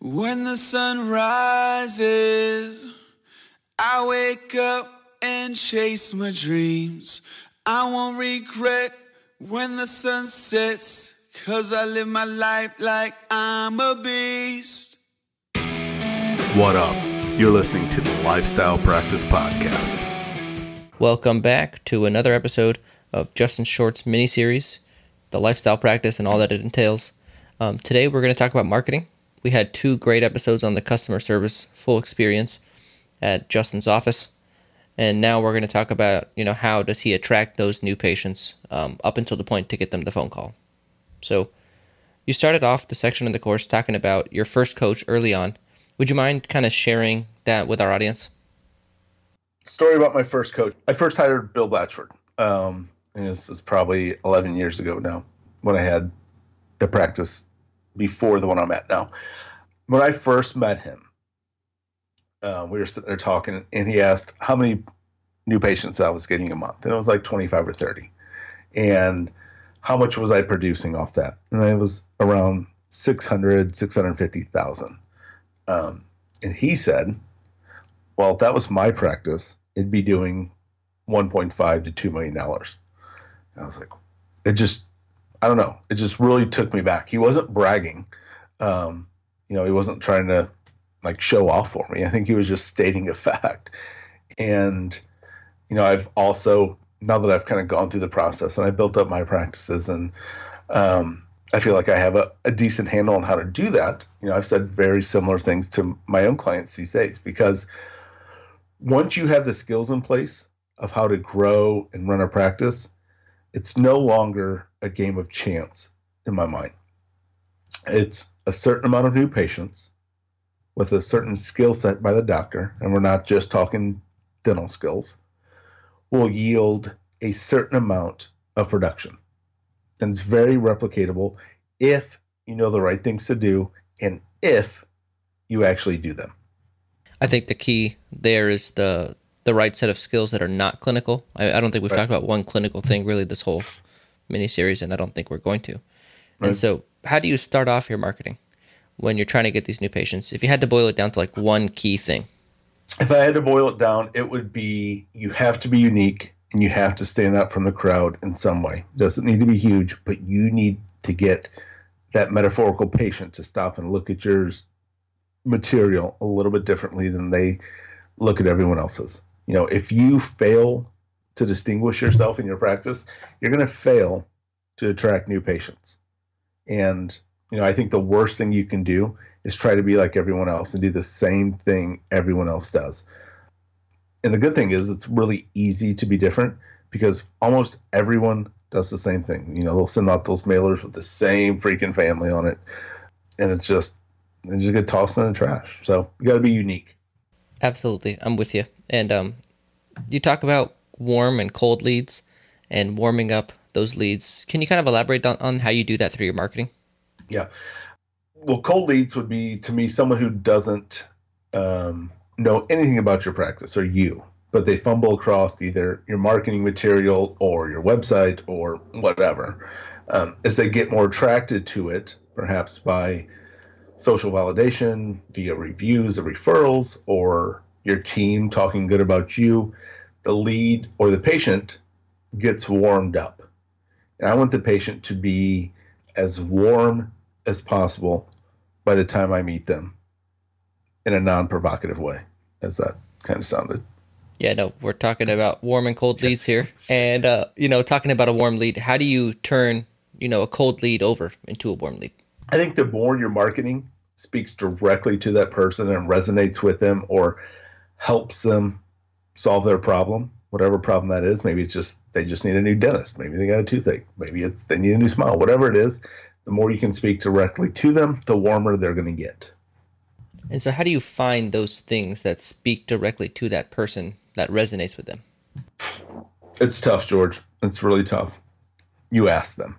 When the sun rises, I wake up and chase my dreams. I won't regret when the sun sets, cause I live my life like I'm a beast. What up? You're listening to the Lifestyle Practice Podcast. Welcome back to another episode of Justin Short's mini series, the lifestyle practice and all that it entails. Um, today we're going to talk about marketing. We had two great episodes on the customer service full experience at Justin's office, and now we're going to talk about you know how does he attract those new patients um, up until the point to get them the phone call. So you started off the section of the course talking about your first coach early on. Would you mind kind of sharing that with our audience? Story about my first coach. I first hired Bill Blatchford. Um, this is probably 11 years ago now when I had the practice before the one I'm at now. When I first met him, uh, we were sitting there talking, and he asked how many new patients I was getting a month, and it was like 25 or 30, and how much was I producing off that? And it was around 600, 650,000. Um, and he said, well, if that was my practice, it'd be doing 1.5 to 2 million dollars. I was like, it just, I don't know, it just really took me back. He wasn't bragging, um, you know, he wasn't trying to like show off for me. I think he was just stating a fact. And you know, I've also now that I've kind of gone through the process and I built up my practices and um, I feel like I have a, a decent handle on how to do that. You know, I've said very similar things to my own clients these days because once you have the skills in place of how to grow and run a practice, it's no longer a game of chance in my mind. It's a certain amount of new patients with a certain skill set by the doctor, and we're not just talking dental skills, will yield a certain amount of production. And it's very replicatable if you know the right things to do and if you actually do them. I think the key there is the the right set of skills that are not clinical. I, I don't think we've right. talked about one clinical thing really this whole mini series, and I don't think we're going to. Right. And so, how do you start off your marketing when you're trying to get these new patients? If you had to boil it down to like one key thing, if I had to boil it down, it would be you have to be unique and you have to stand out from the crowd in some way. Doesn't need to be huge, but you need to get that metaphorical patient to stop and look at your material a little bit differently than they look at everyone else's. You know, if you fail to distinguish yourself in your practice, you're going to fail to attract new patients. And, you know, I think the worst thing you can do is try to be like everyone else and do the same thing everyone else does. And the good thing is it's really easy to be different because almost everyone does the same thing. You know, they'll send out those mailers with the same freaking family on it. And it's just, they just get tossed in the trash. So you got to be unique. Absolutely. I'm with you. And um, you talk about warm and cold leads and warming up those leads. Can you kind of elaborate on, on how you do that through your marketing? Yeah. Well, cold leads would be to me someone who doesn't um, know anything about your practice or you, but they fumble across either your marketing material or your website or whatever. Um, as they get more attracted to it, perhaps by social validation via reviews or referrals or your team talking good about you, the lead or the patient gets warmed up. And I want the patient to be as warm as possible by the time I meet them in a non provocative way, as that kind of sounded. Yeah, no, we're talking about warm and cold leads here. And, uh, you know, talking about a warm lead, how do you turn, you know, a cold lead over into a warm lead? I think the more your marketing speaks directly to that person and resonates with them or helps them solve their problem, whatever problem that is. Maybe it's just they just need a new dentist. Maybe they got a toothache. Maybe it's they need a new smile. Whatever it is, the more you can speak directly to them, the warmer they're going to get. And so, how do you find those things that speak directly to that person that resonates with them? It's tough, George. It's really tough. You ask them.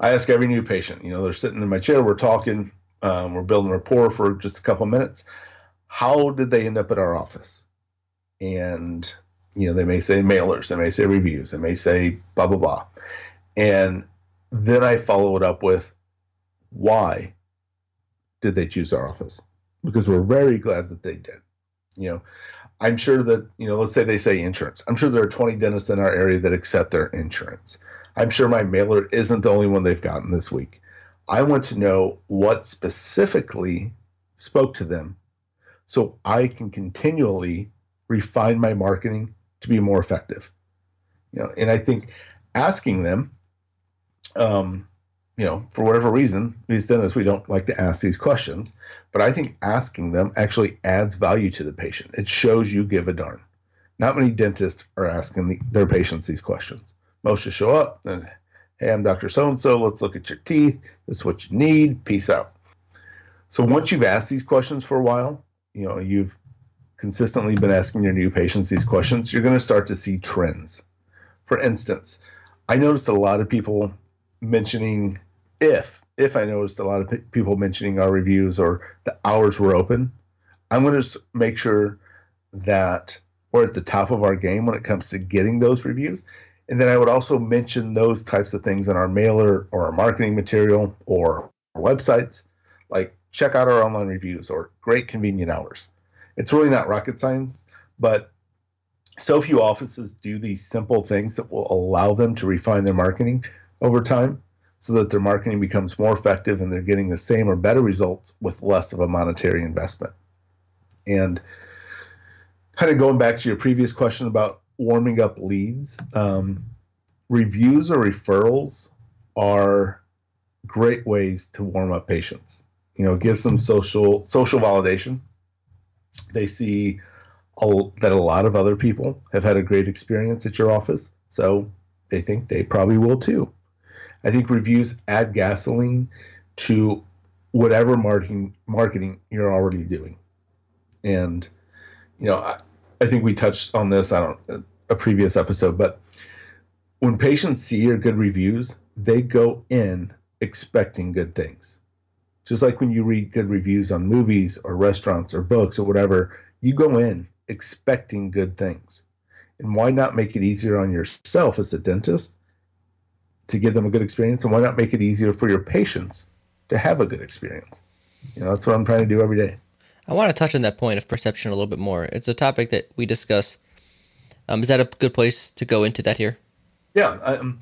I ask every new patient. You know, they're sitting in my chair. We're talking. Um, we're building rapport for just a couple minutes. How did they end up at our office? And you know, they may say mailers, they may say reviews, they may say blah blah blah, and then I follow it up with why did they choose our office? Because we're very glad that they did. You know, I'm sure that, you know, let's say they say insurance. I'm sure there are 20 dentists in our area that accept their insurance. I'm sure my mailer isn't the only one they've gotten this week. I want to know what specifically spoke to them so I can continually refine my marketing to be more effective. You know, and I think asking them, um, you know, for whatever reason, these dentists we don't like to ask these questions, but I think asking them actually adds value to the patient. It shows you give a darn. Not many dentists are asking the, their patients these questions. Most just show up and, hey, I'm Dr. So and so. Let's look at your teeth. This is what you need. Peace out. So once you've asked these questions for a while, you know, you've consistently been asking your new patients these questions, you're going to start to see trends. For instance, I noticed a lot of people mentioning if if I noticed a lot of p- people mentioning our reviews or the hours were open, I'm going to make sure that we're at the top of our game when it comes to getting those reviews. And then I would also mention those types of things in our mailer or our marketing material or our websites, like check out our online reviews or great convenient hours. It's really not rocket science, but so few offices do these simple things that will allow them to refine their marketing over time so that their marketing becomes more effective and they're getting the same or better results with less of a monetary investment. And kind of going back to your previous question about warming up leads, um, reviews or referrals are great ways to warm up patients. You know, gives them social social validation. They see that a lot of other people have had a great experience at your office, so they think they probably will too. I think reviews add gasoline to whatever marketing marketing you're already doing. And you know, I, I think we touched on this I don't a previous episode, but when patients see your good reviews, they go in expecting good things. Just like when you read good reviews on movies or restaurants or books or whatever, you go in expecting good things. And why not make it easier on yourself as a dentist to give them a good experience? And why not make it easier for your patients to have a good experience? You know, that's what I'm trying to do every day. I want to touch on that point of perception a little bit more. It's a topic that we discuss. Um, is that a good place to go into that here? Yeah. Um,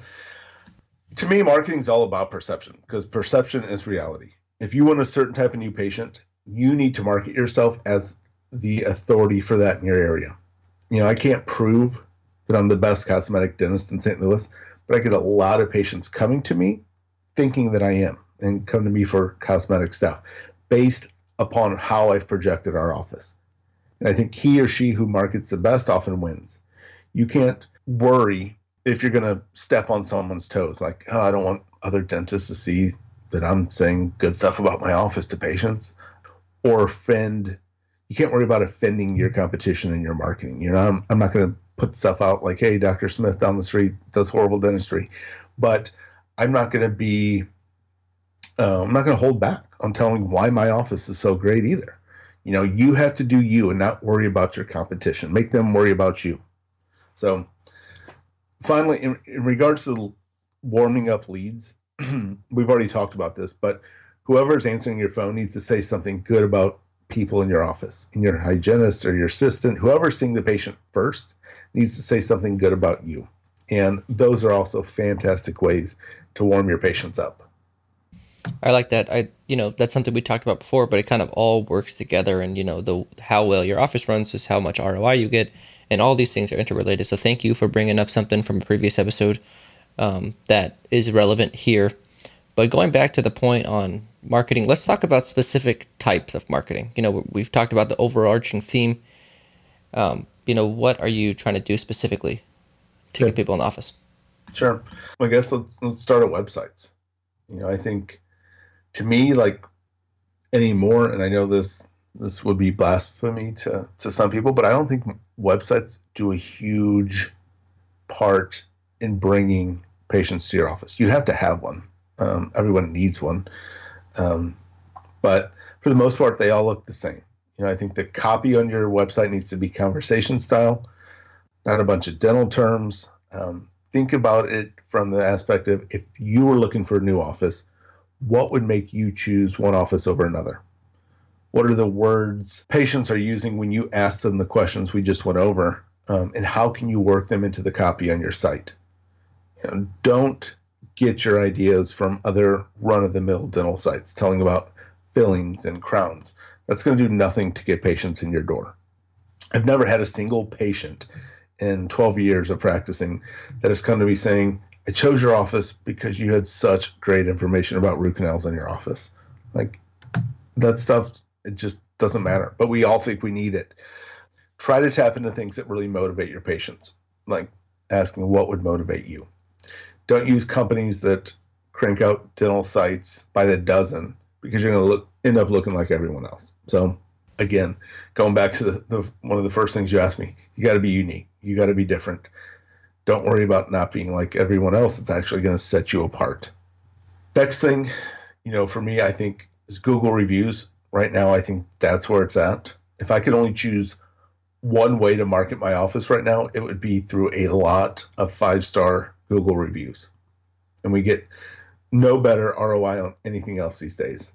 to me, marketing is all about perception because perception is reality. If you want a certain type of new patient, you need to market yourself as the authority for that in your area. You know, I can't prove that I'm the best cosmetic dentist in St. Louis, but I get a lot of patients coming to me thinking that I am and come to me for cosmetic stuff based upon how I've projected our office. And I think he or she who markets the best often wins. You can't worry if you're going to step on someone's toes, like, oh, I don't want other dentists to see that I'm saying good stuff about my office to patients or offend. You can't worry about offending your competition in your marketing. You know, I'm, I'm not going to put stuff out like, hey, Dr. Smith down the street does horrible dentistry. But I'm not going to be, uh, I'm not going to hold back on telling why my office is so great either. You know, you have to do you and not worry about your competition. Make them worry about you. So, finally, in, in regards to warming up leads, we've already talked about this, but whoever is answering your phone needs to say something good about people in your office, in your hygienist or your assistant, whoever's seeing the patient first needs to say something good about you. And those are also fantastic ways to warm your patients up. I like that. I you know that's something we talked about before, but it kind of all works together. And you know the how well your office runs is how much ROI you get, and all these things are interrelated. So thank you for bringing up something from a previous episode um, that is relevant here. But going back to the point on marketing, let's talk about specific types of marketing. You know, we've talked about the overarching theme. Um, you know, what are you trying to do specifically to get people in the office? Sure. I guess let's let's start at websites. You know, I think to me, like anymore, and I know this this would be blasphemy to to some people, but I don't think websites do a huge part in bringing patients to your office. You have to have one. Um, everyone needs one, um, but for the most part, they all look the same. You know, I think the copy on your website needs to be conversation style, not a bunch of dental terms. Um, think about it from the aspect of if you were looking for a new office, what would make you choose one office over another? What are the words patients are using when you ask them the questions we just went over? Um, and how can you work them into the copy on your site? You know, don't get your ideas from other run of the mill dental sites telling about fillings and crowns. That's going to do nothing to get patients in your door. I've never had a single patient in 12 years of practicing that has come to me saying, I chose your office because you had such great information about root canals in your office. Like that stuff, it just doesn't matter. But we all think we need it. Try to tap into things that really motivate your patients, like asking what would motivate you. Don't use companies that crank out dental sites by the dozen because you're going to look end up looking like everyone else. So again, going back to the, the one of the first things you asked me, you got to be unique. You got to be different. Don't worry about not being like everyone else. It's actually going to set you apart. Next thing, you know, for me, I think is Google reviews. Right now, I think that's where it's at. If I could only choose one way to market my office right now, it would be through a lot of five star Google reviews. And we get no better ROI on anything else these days.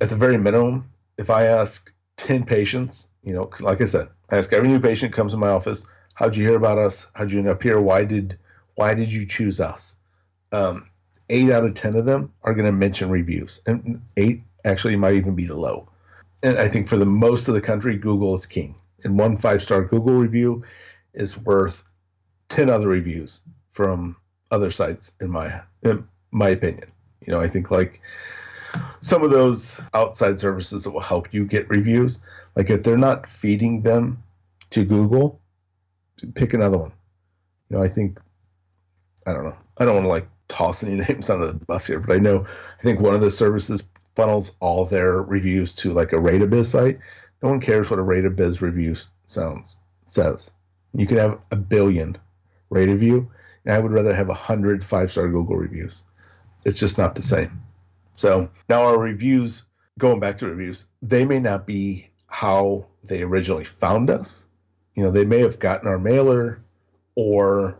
At the very minimum, if I ask 10 patients, you know, like I said, I ask every new patient comes in my office, how'd you hear about us? How'd you end up here? Why did why did you choose us? Um, eight out of 10 of them are going to mention reviews. And eight actually might even be the low. And I think for the most of the country, Google is king. And one five star Google review is worth 10 other reviews from other sites in my in my opinion. You know, I think like some of those outside services that will help you get reviews, like if they're not feeding them to Google, pick another one. You know, I think I don't know. I don't want to like toss any names under the bus here, but I know I think one of the services funnels all their reviews to like a RateABiz site. No one cares what a RateABiz review sounds says. You could have a billion rate review, and I would rather have a hundred five star Google reviews. It's just not the same. So now our reviews, going back to reviews, they may not be how they originally found us. You know, they may have gotten our mailer or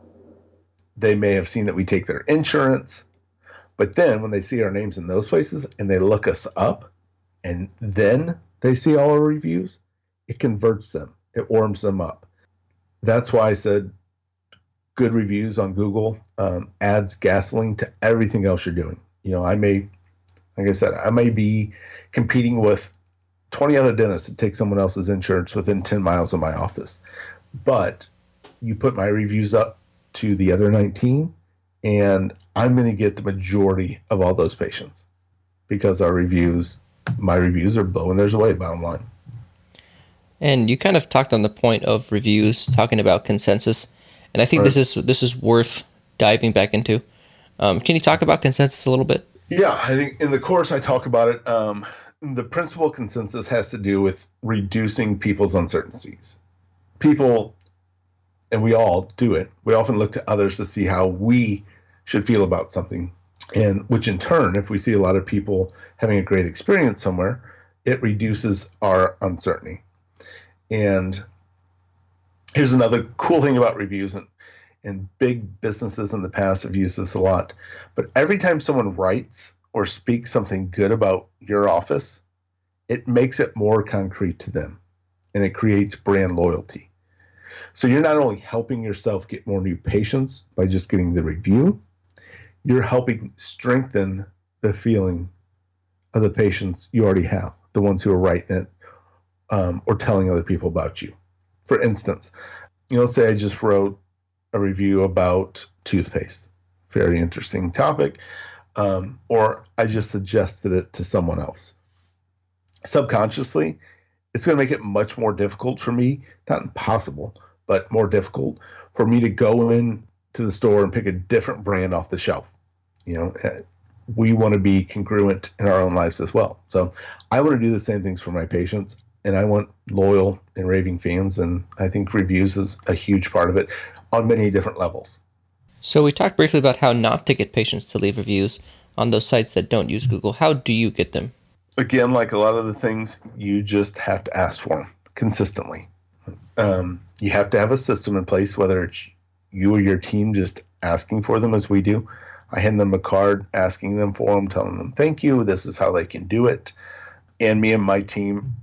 they may have seen that we take their insurance. But then when they see our names in those places and they look us up and then they see all our reviews, it converts them, it warms them up. That's why I said good reviews on Google um, adds gasoline to everything else you're doing. You know, I may, like I said, I may be competing with 20 other dentists that take someone else's insurance within 10 miles of my office. But you put my reviews up to the other 19, and I'm going to get the majority of all those patients because our reviews, my reviews are blowing theirs away, bottom line. And you kind of talked on the point of reviews, talking about consensus and I think right. this is this is worth diving back into. Um, can you talk about consensus a little bit? Yeah, I think in the course I talk about it. Um, the principle consensus has to do with reducing people's uncertainties. People, and we all do it. We often look to others to see how we should feel about something, and which in turn, if we see a lot of people having a great experience somewhere, it reduces our uncertainty. And here's another cool thing about reviews and and big businesses in the past have used this a lot but every time someone writes or speaks something good about your office it makes it more concrete to them and it creates brand loyalty. So you're not only helping yourself get more new patients by just getting the review you're helping strengthen the feeling of the patients you already have the ones who are writing it um, or telling other people about you for instance, you know, say I just wrote a review about toothpaste, very interesting topic, um, or I just suggested it to someone else. Subconsciously, it's going to make it much more difficult for me, not impossible, but more difficult for me to go in to the store and pick a different brand off the shelf. You know, eh, we want to be congruent in our own lives as well. So I want to do the same things for my patients and I want loyal and raving fans, and I think reviews is a huge part of it on many different levels. So we talked briefly about how not to get patients to leave reviews on those sites that don't use Google. How do you get them? Again, like a lot of the things, you just have to ask for them consistently. Um, you have to have a system in place, whether it's you or your team just asking for them as we do. I hand them a card asking them for them, telling them thank you. This is how they can do it. And me and my team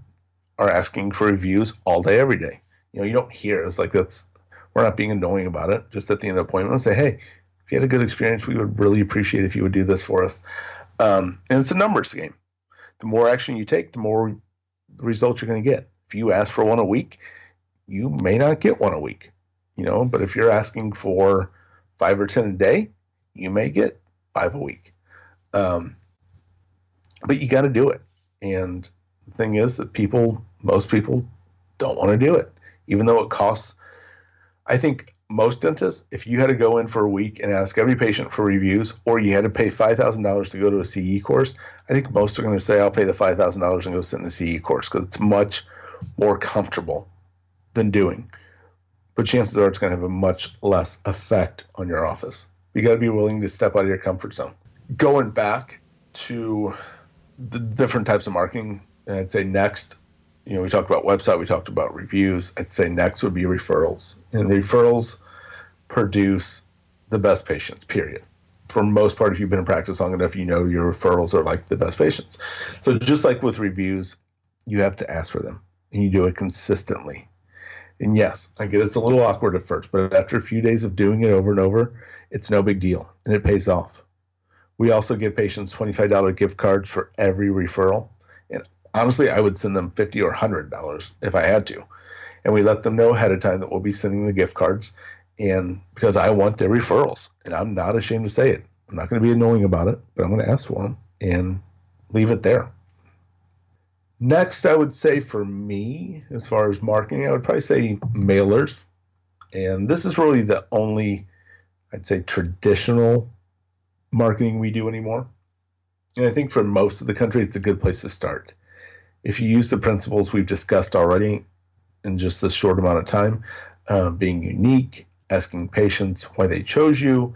are asking for reviews all day, every day. You know, you don't hear it's like that's we're not being annoying about it. Just at the end of the appointment, say, hey, if you had a good experience, we would really appreciate if you would do this for us. Um, and it's a numbers game. The more action you take, the more results you're going to get. If you ask for one a week, you may not get one a week, you know. But if you're asking for five or ten a day, you may get five a week. Um, but you got to do it. And the thing is that people, most people, don't want to do it, even though it costs. I think most dentists, if you had to go in for a week and ask every patient for reviews, or you had to pay five thousand dollars to go to a CE course, I think most are going to say, "I'll pay the five thousand dollars and go sit in the CE course because it's much more comfortable than doing." But chances are it's going to have a much less effect on your office. You got to be willing to step out of your comfort zone. Going back to the different types of marketing, and I'd say next you know, we talked about website, we talked about reviews. I'd say next would be referrals. And referrals produce the best patients, period. For most part, if you've been in practice long enough, you know your referrals are like the best patients. So just like with reviews, you have to ask for them and you do it consistently. And yes, I get it's a little awkward at first, but after a few days of doing it over and over, it's no big deal and it pays off. We also give patients $25 gift cards for every referral honestly, I would send them fifty or hundred dollars if I had to, and we let them know ahead of time that we'll be sending the gift cards, and because I want their referrals, and I'm not ashamed to say it. I'm not going to be annoying about it, but I'm going to ask for them and leave it there. Next, I would say for me, as far as marketing, I would probably say mailers. And this is really the only, I'd say, traditional marketing we do anymore. And I think for most of the country, it's a good place to start if you use the principles we've discussed already in just this short amount of time, uh, being unique, asking patients why they chose you,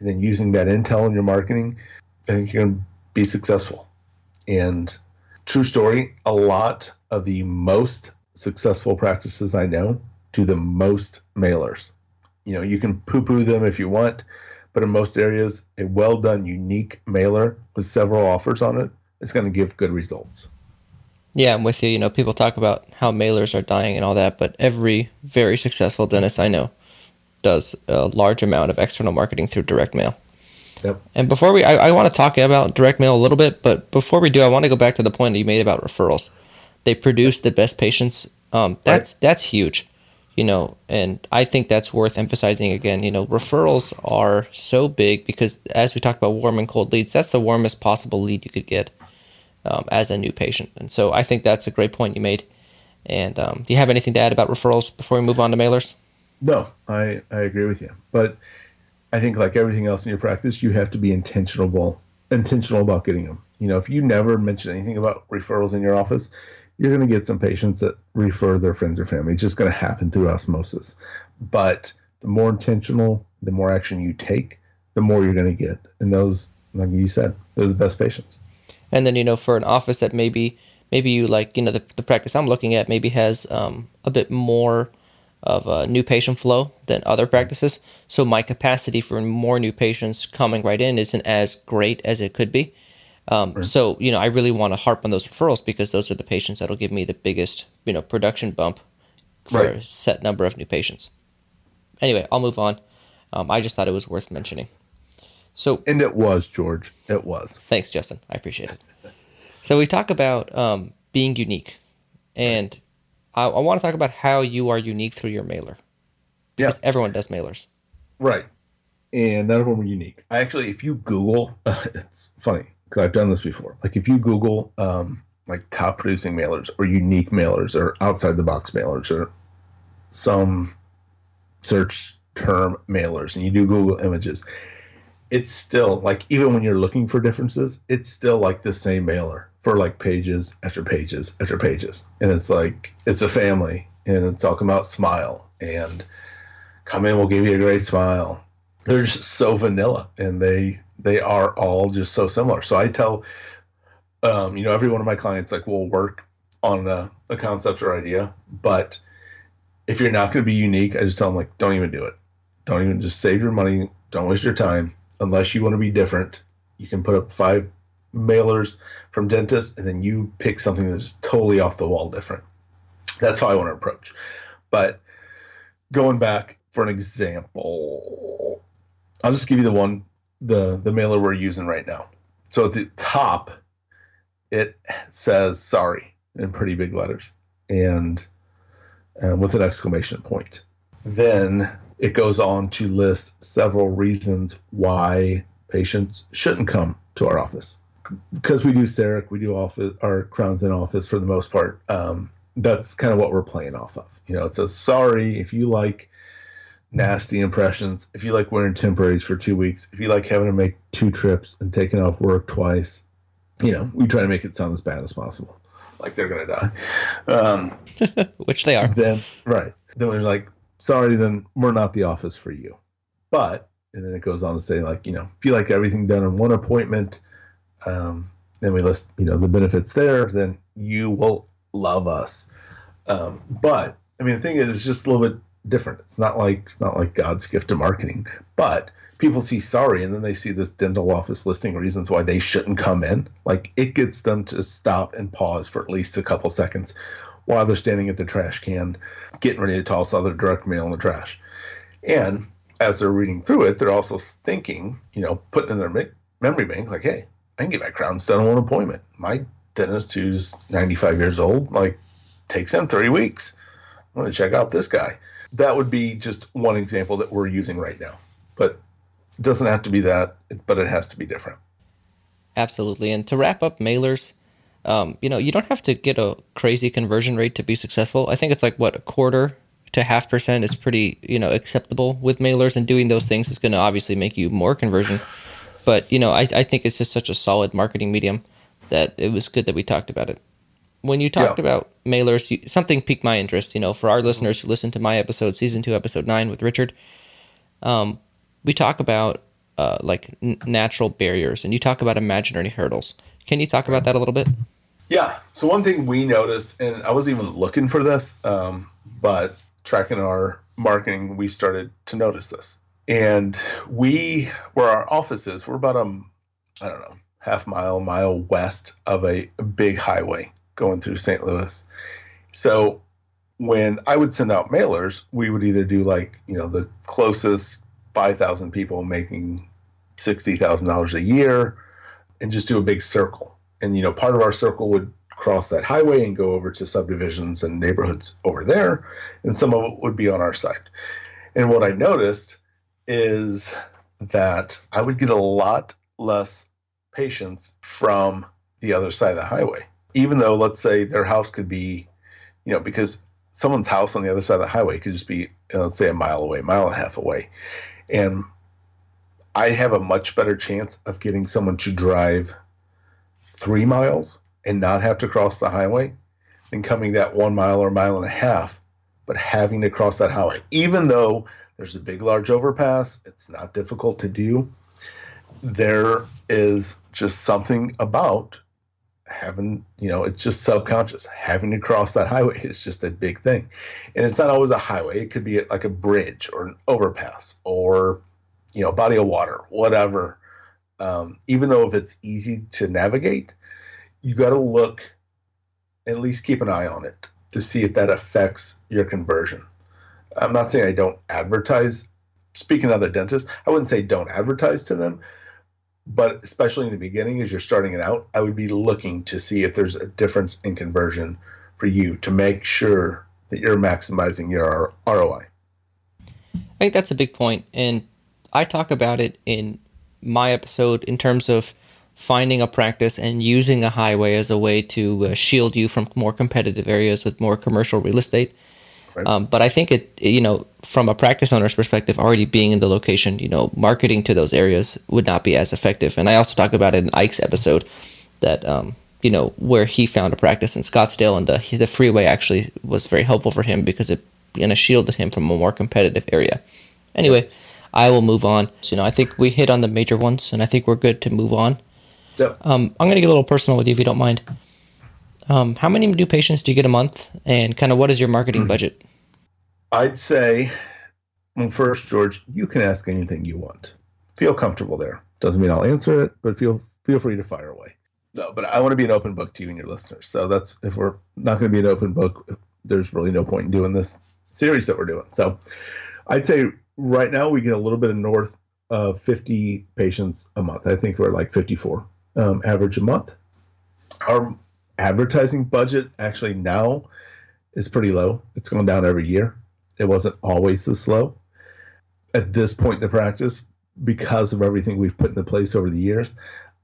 and then using that intel in your marketing, I think you're going to be successful. And true story, a lot of the most successful practices I know do the most mailers. You know, you can poo poo them if you want, but in most areas, a well done, unique mailer with several offers on it is going to give good results. Yeah, I'm with you. You know, people talk about how mailers are dying and all that, but every very successful dentist I know does a large amount of external marketing through direct mail. Yep. And before we, I, I want to talk about direct mail a little bit, but before we do, I want to go back to the point that you made about referrals. They produce the best patients. Um, that's right. that's huge, you know, and I think that's worth emphasizing again. You know, referrals are so big because as we talked about warm and cold leads, that's the warmest possible lead you could get um, as a new patient. And so I think that's a great point you made. And um, do you have anything to add about referrals before we move on to mailers? No, I, I agree with you. But I think like everything else in your practice, you have to be intentional intentional about getting them. You know, if you never mention anything about referrals in your office, you're going to get some patients that refer their friends or family. It's just going to happen through osmosis. But the more intentional, the more action you take, the more you're going to get. And those, like you said, they're the best patients and then you know for an office that maybe maybe you like you know the, the practice i'm looking at maybe has um, a bit more of a new patient flow than other practices. So my capacity for more new patients coming right in isn't as great as it could be. Um, right. so you know i really want to harp on those referrals because those are the patients that'll give me the biggest you know production bump for right. a set number of new patients. Anyway i'll move on. Um, i just thought it was worth mentioning so and it was George. It was. Thanks, Justin. I appreciate it. So we talk about um, being unique, and I, I want to talk about how you are unique through your mailer. Because yeah. everyone does mailers. Right. And none of them are unique. I actually, if you Google, uh, it's funny because I've done this before. Like if you Google um, like top producing mailers or unique mailers or outside the box mailers or some search term mailers, and you do Google images, it's still like even when you're looking for differences, it's still like the same mailer for like pages after pages after pages. And it's like it's a family and it's all come out smile and come in, we'll give you a great smile. They're just so vanilla and they they are all just so similar. So I tell um, you know, every one of my clients like will work on a, a concept or idea, but if you're not going to be unique, I just tell them like, don't even do it. Don't even just save your money. Don't waste your time unless you want to be different, you can put up five mailers from dentists, and then you pick something that's totally off the wall different. That's how I want to approach. But going back for an example, I'll just give you the one the the mailer we're using right now. So at the top, it says sorry in pretty big letters and uh, with an exclamation point. Then it goes on to list several reasons why patients shouldn't come to our office. Because we do CEREC, we do office our crowns in office for the most part. Um, that's kind of what we're playing off of. You know, it says sorry if you like nasty impressions, if you like wearing temporaries for two weeks, if you like having to make two trips and taking off work twice, you know, we try to make it sound as bad as possible, like they're gonna die. Um, Which they are. then right, then we're like, sorry, then we're not the office for you. But and then it goes on to say like, you know, if you like everything done in one appointment, um, then we list, you know, the benefits there, then you will love us. Um, but I mean, the thing is, it's just a little bit different. It's not like it's not like God's gift to marketing, but people see sorry and then they see this dental office listing reasons why they shouldn't come in. Like it gets them to stop and pause for at least a couple seconds while they're standing at the trash can, getting ready to toss all their direct mail in the trash. And as they're reading through it, they're also thinking, you know, putting in their me- memory bank, like, hey, I can get my crowns done one appointment. My dentist, who's 95 years old, like, takes him 30 weeks. I'm going to check out this guy. That would be just one example that we're using right now. But it doesn't have to be that, but it has to be different. Absolutely. And to wrap up mailers, um, you know, you don't have to get a crazy conversion rate to be successful. I think it's like what a quarter to half percent is pretty, you know, acceptable with mailers, and doing those things is going to obviously make you more conversion. But you know, I, I think it's just such a solid marketing medium that it was good that we talked about it. When you talked Yeah. about mailers, you, something piqued my interest. You know, for our listeners who listened to my episode, season two, episode nine with Richard, um, we talk about uh, like n- natural barriers, and you talk about imaginary hurdles. Can you talk about that a little bit? Yeah. So one thing we noticed, and I wasn't even looking for this, um, but tracking our marketing, we started to notice this. And we, where our office is, we're about a, I don't know, half mile, mile west of a big highway going through St. Louis. So when I would send out mailers, we would either do like, you know, the closest 5,000 people making $60,000 a year and just do a big circle. And, you know, part of our circle would cross that highway and go over to subdivisions and neighborhoods over there. And some of it would be on our side. And what I noticed is that I would get a lot less patients from the other side of the highway. Even though, let's say, their house could be, you know, because someone's house on the other side of the highway could just be, let's say, a mile away, mile and a half away. And I have a much better chance of getting someone to drive three miles and not have to cross the highway than coming that one mile or mile and a half, but having to cross that highway. Even though there's a big, large overpass, it's not difficult to do. There is just something about having, you know, it's just subconscious. Having to cross that highway is just a big thing. And it's not always a highway, it could be like a bridge or an overpass or, you know, body of water, whatever. Um, even though if it's easy to navigate, you got to look, at least keep an eye on it to see if that affects your conversion. I'm not saying I don't advertise. Speaking of other dentists, I wouldn't say don't advertise to them, but especially in the beginning as you're starting it out, I would be looking to see if there's a difference in conversion for you to make sure that you're maximizing your ROI. I think that's a big point, and I talk about it in my episode in terms of finding a practice and using a highway as a way to uh, shield you from more competitive areas with more commercial real estate. Right. Um, but I think it, you know, from a practice owner's perspective, already being in the location, you know, marketing to those areas would not be as effective. And I also talk about it in Ike's episode that, um, you know, where he found a practice in Scottsdale and the the freeway actually was very helpful for him because it, you know, shielded him from a more competitive area. Anyway, I will move on. So, you know, I think we hit on the major ones, and I think we're good to move on. Yep. Um, I'm going to get a little personal with you if you don't mind. Um, how many new patients do you get a month, and kind of what is your marketing budget? I'd say, well, first, George, you can ask anything you want. Feel comfortable there. Doesn't mean I'll answer it, but feel feel free to fire away. No, but I want to be an open book to you and your listeners. So that's if we're not going to be an open book, there's really no point in doing this series that we're doing. So I'd say right now we get a little bit of north of 50 patients a month. I think we're like 54 um, average a month. Our advertising budget actually now is pretty low. It's going down every year. It wasn't always this low. At this point in the practice, because of everything we've put into place over the years,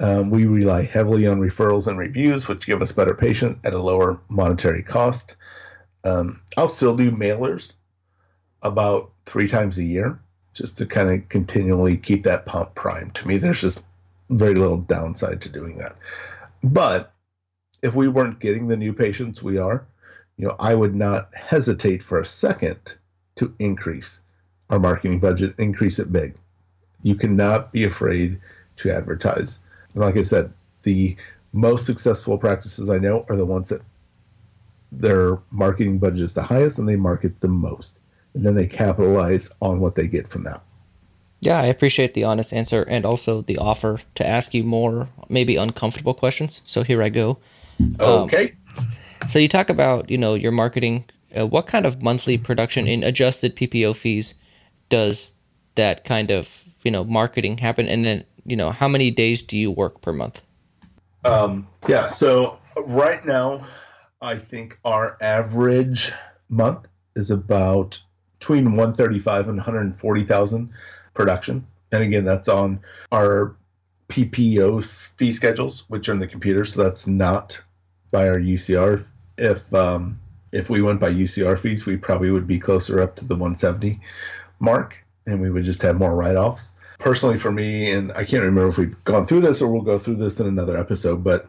um, we rely heavily on referrals and reviews, which give us better patients at a lower monetary cost. Um, I'll still do mailers about three times a year just to kind of continually keep that pump primed. To me, there's just very little downside to doing that. But if we weren't getting the new patients we are, you know, I would not hesitate for a second to increase our marketing budget, increase it big. You cannot be afraid to advertise. And like I said, the most successful practices I know are the ones that their marketing budget is the highest and they market the most. And then they capitalize on what they get from that. Yeah, I appreciate the honest answer and also the offer to ask you more, maybe uncomfortable questions. So here I go. Okay. Um, so you talk about, you know, your marketing. Uh, what kind of monthly production in adjusted PPO fees does that kind of, you know, marketing happen? And then, you know, how many days do you work per month? Um, yeah. So right now, I think our average month is about between 135 and 140,000 production. And again, that's on our PPO fee schedules, which are in the computer. So that's not by our UCR. If um, if we went by UCR fees, we probably would be closer up to the 170 mark, and we would just have more write-offs. Personally, for me, and I can't remember if we've gone through this or we'll go through this in another episode, but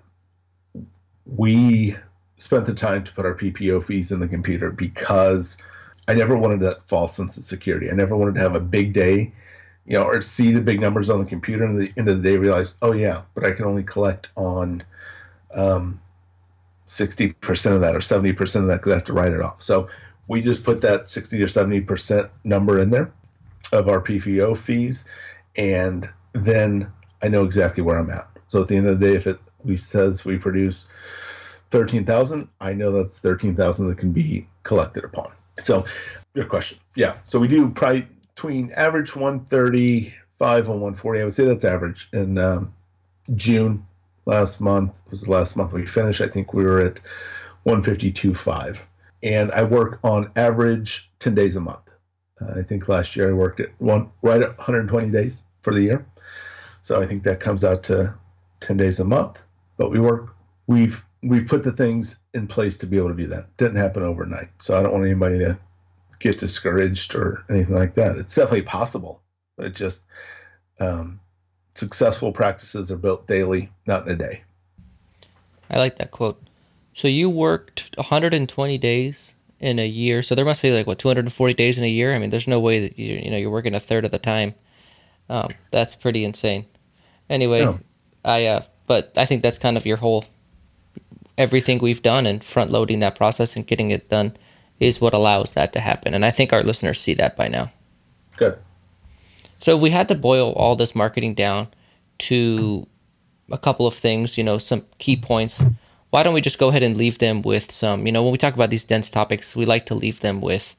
we spent the time to put our PPO fees in the computer because I never wanted that false sense of security. I never wanted to have a big day you know, or see the big numbers on the computer and at the end of the day realize, oh yeah, but I can only collect on um, 60% of that or 70% of that because I have to write it off. So we just put that 60 or 70% number in there of our PPO fees. And then I know exactly where I'm at. So at the end of the day, if it we says we produce 13,000, I know that's 13,000 that can be collected upon. So your question. Yeah. So we do probably between average 135 and 140. I would say that's average. In um, June last month was the last month we finished. I think we were at 152.5. And I work on average 10 days a month. Uh, I think last year I worked at one right at 120 days for the year. So I think that comes out to 10 days a month. But we work, we've we've put the things in place to be able to do that. Didn't happen overnight. So I don't want anybody to get discouraged or anything like that. It's definitely possible, but it just um, successful practices are built daily, not in a day. I like that quote. So you worked 120 days in a year. So there must be like what 240 days in a year. I mean, there's no way that you you know you're working a third of the time. Um, that's pretty insane. Anyway, no. I uh, but I think that's kind of your whole everything we've done and front loading that process and getting it done is what allows that to happen. And I think our listeners see that by now. Good. So if we had to boil all this marketing down to a couple of things, you know, some key points, why don't we just go ahead and leave them with some, you know, when we talk about these dense topics, we like to leave them with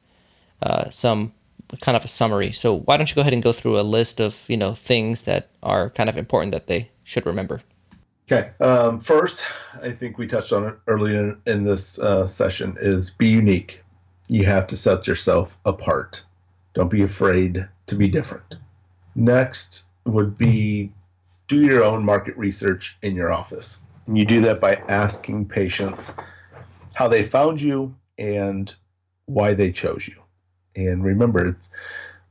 uh, some kind of a summary. So why don't you go ahead and go through a list of, you know, things that are kind of important that they should remember? Okay. Um, first, I think we touched on it earlier in, in this uh, session is be unique you have to set yourself apart. Don't be afraid to be different. Next would be do your own market research in your office. And you do that by asking patients how they found you and why they chose you. And remember, it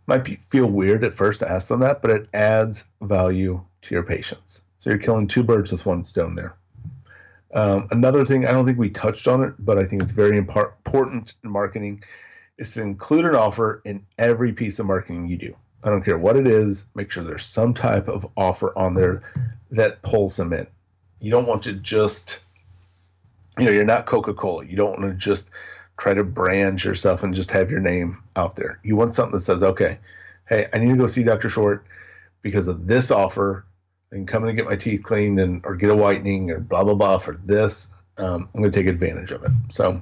might be, feel weird at first to ask them that, but it adds value to your patients. So you're killing two birds with one stone there. Um, another thing, I don't think we touched on it, but I think it's very important in marketing, is to include an offer in every piece of marketing you do. I don't care what it is, make sure there's some type of offer on there that pulls them in. You don't want to just, you know, you're not Coca Cola. You don't want to just try to brand yourself and just have your name out there. You want something that says, okay, hey, I need to go see Dr. Short because of this offer and coming to get my teeth cleaned and or get a whitening or blah blah blah for this, um, I'm going to take advantage of it. So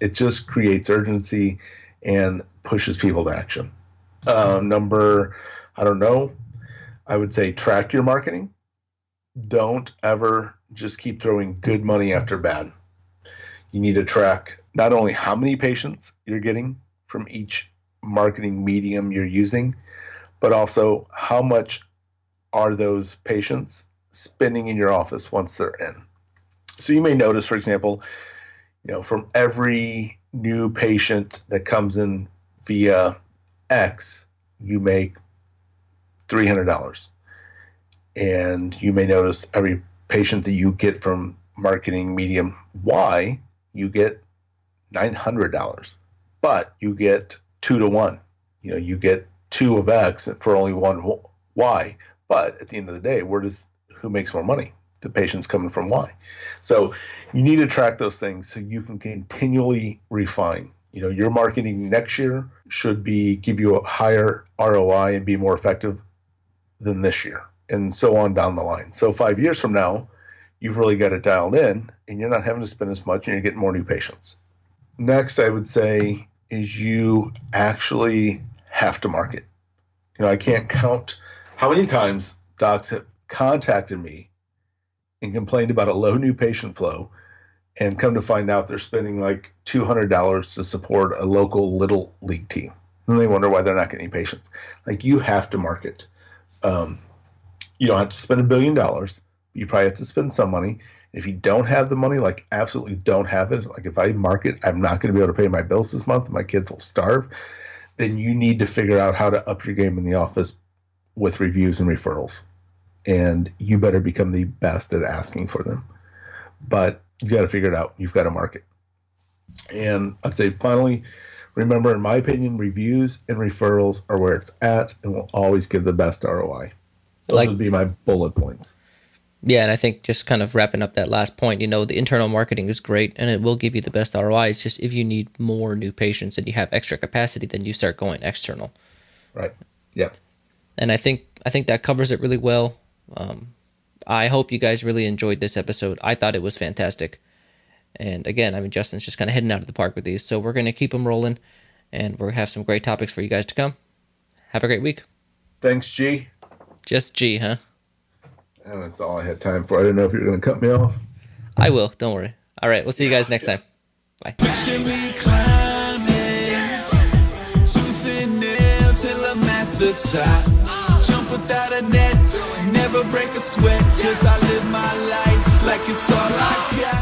It just creates urgency and pushes people to action. Uh, number, I don't know, I would say track your marketing. Don't ever just keep throwing good money after bad. You need to track not only how many patients you're getting from each marketing medium you're using, but also how much are those patients spending in your office once they're in. So you may notice, for example, you know, from every new patient that comes in via X, you make $300. And you may notice every patient that you get from marketing medium Y, you get $900. But you get two to one. You know, you get two of X for only one Y. But at the end of the day, where does who makes more money? The patient's coming from Y. So you need to track those things so you can continually refine. You know, your marketing next year should be give you a higher ROI and be more effective than this year, and so on down the line. So five years from now, you've really got it dialed in, and you're not having to spend as much, and you're getting more new patients. Next, I would say is you actually have to market. You know, I can't count how many times docs have contacted me and complained about a low new patient flow and come to find out they're spending like $200 to support a local little league team. And they wonder why they're not getting patients. Like you have to market. Um, you don't have to spend a billion dollars. You probably have to spend some money. If you don't have the money, like absolutely don't have it, like if I market, I'm not going to be able to pay my bills this month. My kids will starve. Then you need to figure out how to up your game in the office with reviews and referrals. And you better become the best at asking for them. But you got to figure it out. You've got to market. And I'd say finally, remember, in my opinion, reviews and referrals are where it's at and will always give the best ROI. Those like, would be my bullet points. Yeah, and I think just kind of wrapping up that last point, you know, the internal marketing is great and it will give you the best ROI. It's just if you need more new patients and you have extra capacity, then you start going external. Right. Yeah. And I think I think that covers it really well. Um, I hope you guys really enjoyed this episode. I thought it was fantastic. And again, I mean, Justin's just kind of heading out of the park with these. So we're going to keep them rolling and we're going to have some great topics for you guys to come. Have a great week. Thanks, G. Just G, huh? And that's all I had time for. I didn't know if you were going to cut me off. I will. Don't worry. All right. We'll see you guys next time. Bye. Jump without a net, never break a sweat, cause I live my life like it's all I got.